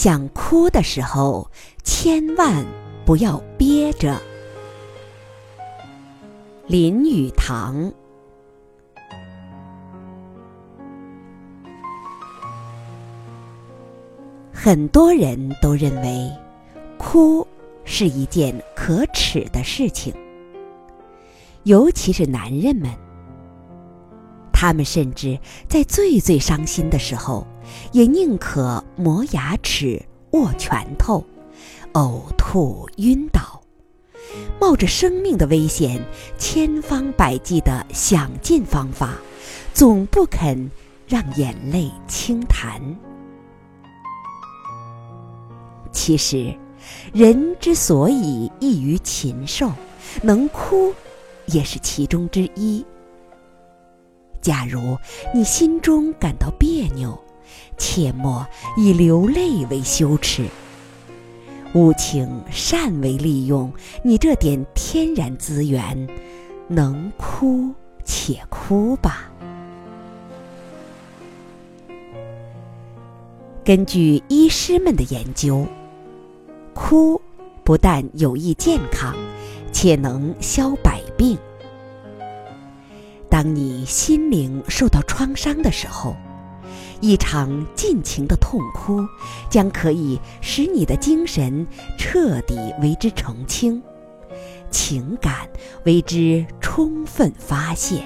想哭的时候，千万不要憋着。林语堂。很多人都认为，哭是一件可耻的事情，尤其是男人们。他们甚至在最最伤心的时候，也宁可磨牙齿、握拳头、呕吐、晕倒，冒着生命的危险，千方百计地想尽方法，总不肯让眼泪轻弹。其实，人之所以异于禽兽，能哭，也是其中之一。假如你心中感到别扭，切莫以流泪为羞耻，务请善为利用你这点天然资源，能哭且哭吧。根据医师们的研究，哭不但有益健康，且能消百病。当你心灵受到创伤的时候，一场尽情的痛哭，将可以使你的精神彻底为之澄清，情感为之充分发泄。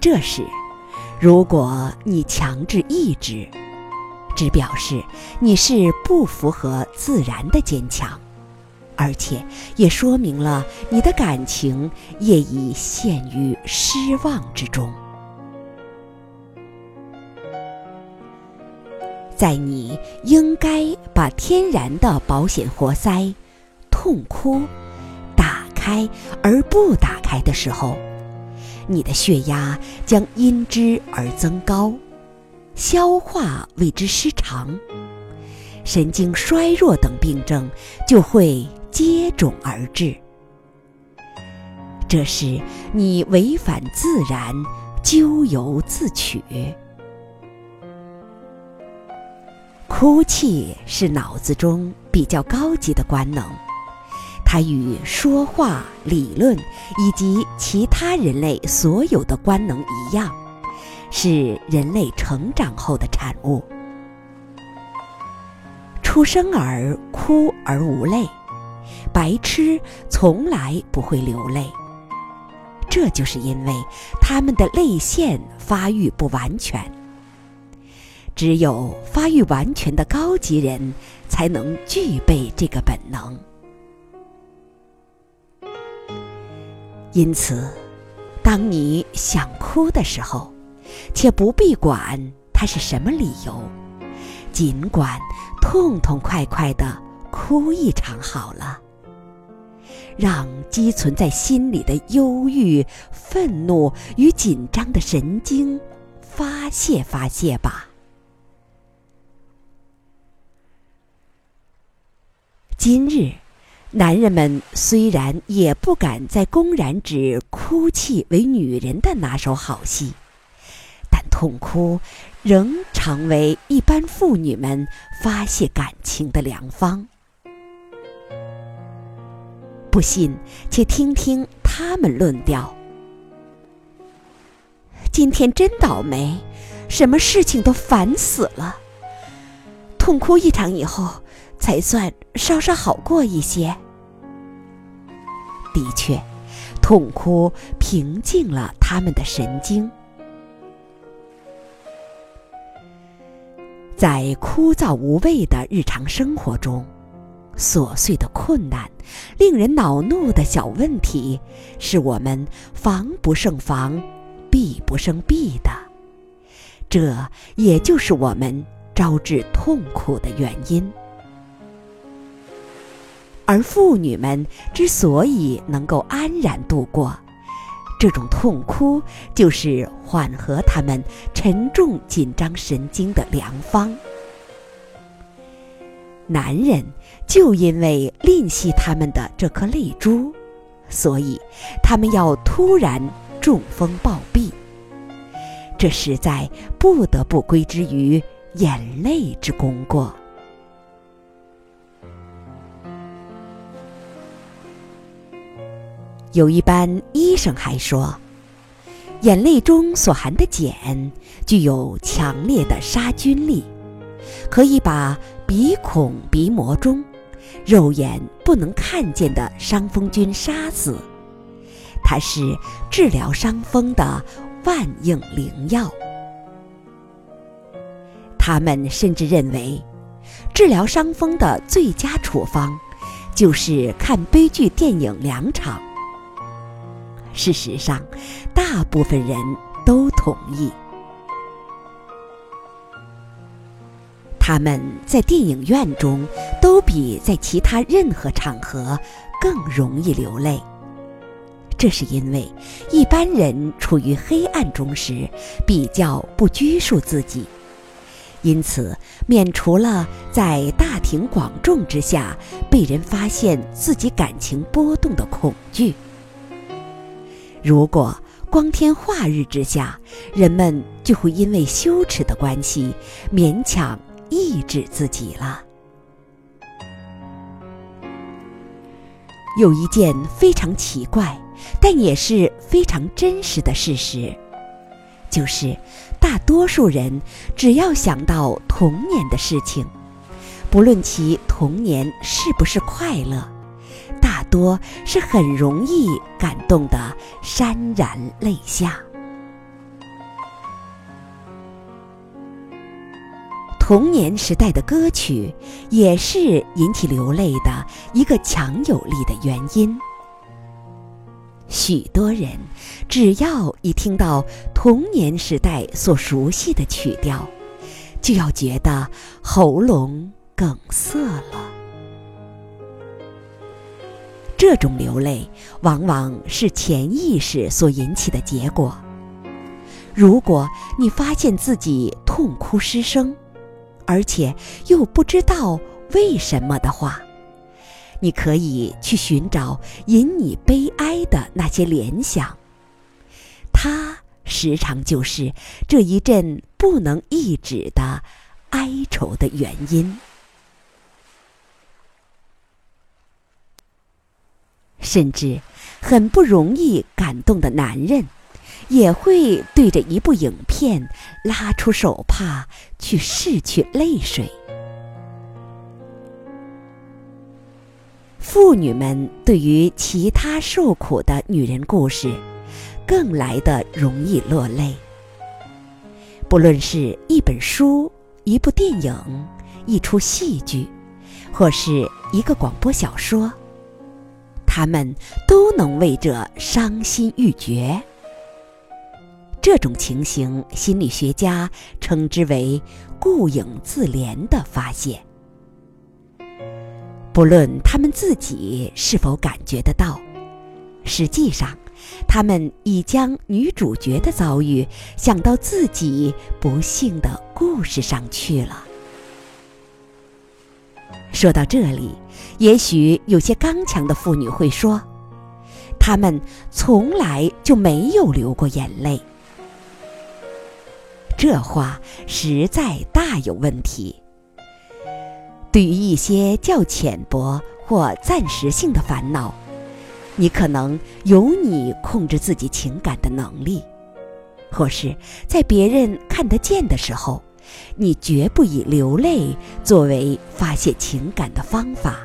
这时，如果你强制抑制，只表示你是不符合自然的坚强。而且也说明了你的感情也已陷于失望之中。在你应该把天然的保险活塞——痛哭打开而不打开的时候，你的血压将因之而增高，消化为之失常，神经衰弱等病症就会。接踵而至，这是你违反自然，咎由自取。哭泣是脑子中比较高级的官能，它与说话、理论以及其他人类所有的官能一样，是人类成长后的产物。出生儿哭而无泪。白痴从来不会流泪，这就是因为他们的泪腺发育不完全。只有发育完全的高级人才能具备这个本能。因此，当你想哭的时候，且不必管它是什么理由，尽管痛痛快快的哭一场好了。让积存在心里的忧郁、愤怒与紧张的神经发泄发泄吧。今日，男人们虽然也不敢再公然指哭泣为女人的拿手好戏，但痛哭仍常为一般妇女们发泄感情的良方。不信，且听听他们论调。今天真倒霉，什么事情都烦死了。痛哭一场以后，才算稍稍好过一些。的确，痛哭平静了他们的神经。在枯燥无味的日常生活中。琐碎的困难，令人恼怒的小问题，是我们防不胜防、避不胜避的。这也就是我们招致痛苦的原因。而妇女们之所以能够安然度过这种痛哭，就是缓和她们沉重紧张神经的良方。男人就因为吝惜他们的这颗泪珠，所以他们要突然中风暴毙。这实在不得不归之于眼泪之功过。有一般医生还说，眼泪中所含的碱具有强烈的杀菌力，可以把鼻孔鼻膜中肉眼不能看见的伤风菌杀死。它是治疗伤风的万应灵药。他们甚至认为，治疗伤风的最佳处方就是看悲剧电影两场。事实上，大部分人都同意。他们在电影院中都比在其他任何场合更容易流泪。这是因为一般人处于黑暗中时比较不拘束自己，因此免除了在大庭广众之下被人发现自己感情波动的恐惧。如果光天化日之下，人们就会因为羞耻的关系勉强抑制自己了。有一件非常奇怪，但也是非常真实的事实，就是大多数人只要想到童年的事情，不论其童年是不是快乐。大多是很容易感动的，潸然泪下。童年时代的歌曲也是引起流泪的一个强有力的原因。许多人只要一听到童年时代所熟悉的曲调，就要觉得喉咙梗塞了。这种流泪往往是潜意识所引起的结果。如果你发现自己痛哭失声，而且又不知道为什么的话，你可以去寻找引你悲哀的那些联想，它时常就是这一阵不能抑制的哀愁的原因。甚至很不容易感动的男人，也会对着一部影片拉出手帕去拭去泪水。妇女们对于其他受苦的女人故事，更来的容易落泪。不论是一本书、一部电影、一出戏剧，或是一个广播小说。他们都能为这伤心欲绝。这种情形，心理学家称之为“顾影自怜”的发现。不论他们自己是否感觉得到，实际上，他们已将女主角的遭遇想到自己不幸的故事上去了。说到这里。也许有些刚强的妇女会说：“她们从来就没有流过眼泪。”这话实在大有问题。对于一些较浅薄或暂时性的烦恼，你可能有你控制自己情感的能力，或是在别人看得见的时候，你绝不以流泪作为发泄情感的方法。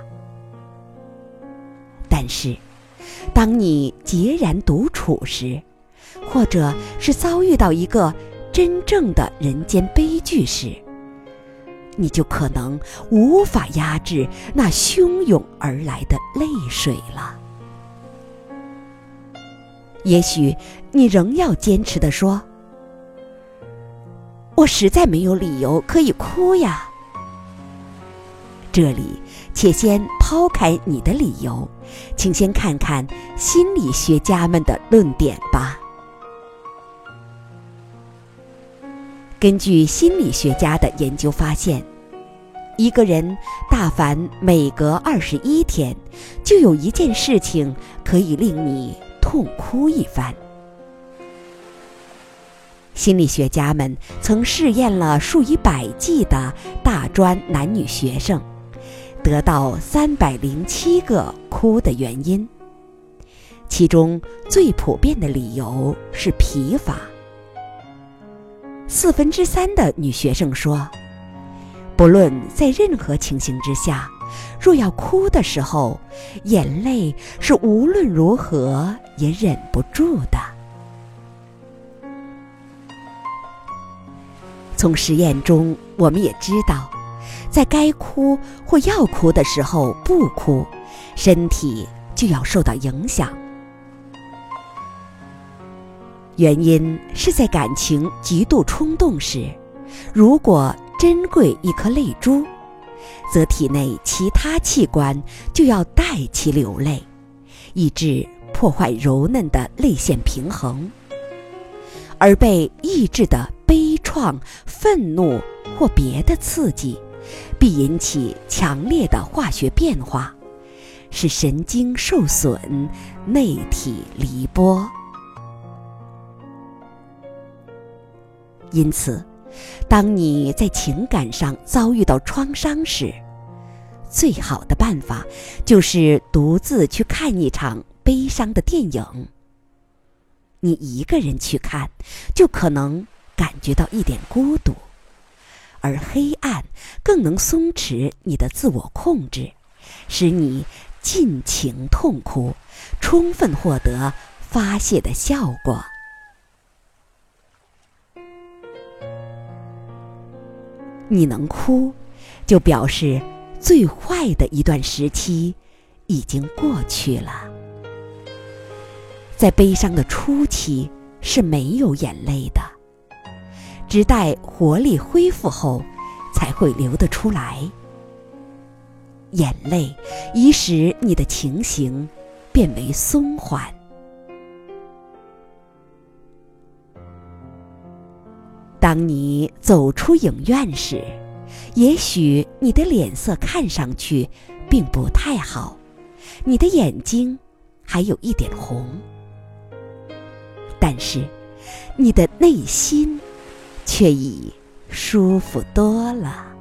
但是，当你孑然独处时，或者是遭遇到一个真正的人间悲剧时，你就可能无法压制那汹涌而来的泪水了。也许你仍要坚持的说：“我实在没有理由可以哭呀。”这里。且先抛开你的理由，请先看看心理学家们的论点吧。根据心理学家的研究发现，一个人大凡每隔二十一天，就有一件事情可以令你痛哭一番。心理学家们曾试验了数以百计的大专男女学生，得到三百零七个哭的原因。其中最普遍的理由是疲乏。四分之三的女学生说，不论在任何情形之下，若要哭的时候，眼泪是无论如何也忍不住的。从实验中，我们也知道，在该哭或要哭的时候不哭，身体就要受到影响。原因是在感情极度冲动时，如果珍贵一颗泪珠，则体内其他器官就要代其流泪，以致破坏柔嫩的泪腺平衡，而被抑制的。悲怆、愤怒或别的刺激，必引起强烈的化学变化，使神经受损、内体离波。因此，当你在情感上遭遇到创伤时，最好的办法就是独自去看一场悲伤的电影。你一个人去看，就可能。感觉到一点孤独，而黑暗更能松弛你的自我控制，使你尽情痛哭，充分获得发泄的效果。你能哭，就表示最坏的一段时期已经过去了。在悲伤的初期是没有眼泪的。只待活力恢复后，才会流得出来。眼泪已使你的情形变为松缓。当你走出影院时，也许你的脸色看上去并不太好，你的眼睛还有一点红，但是你的内心。却已舒服多了。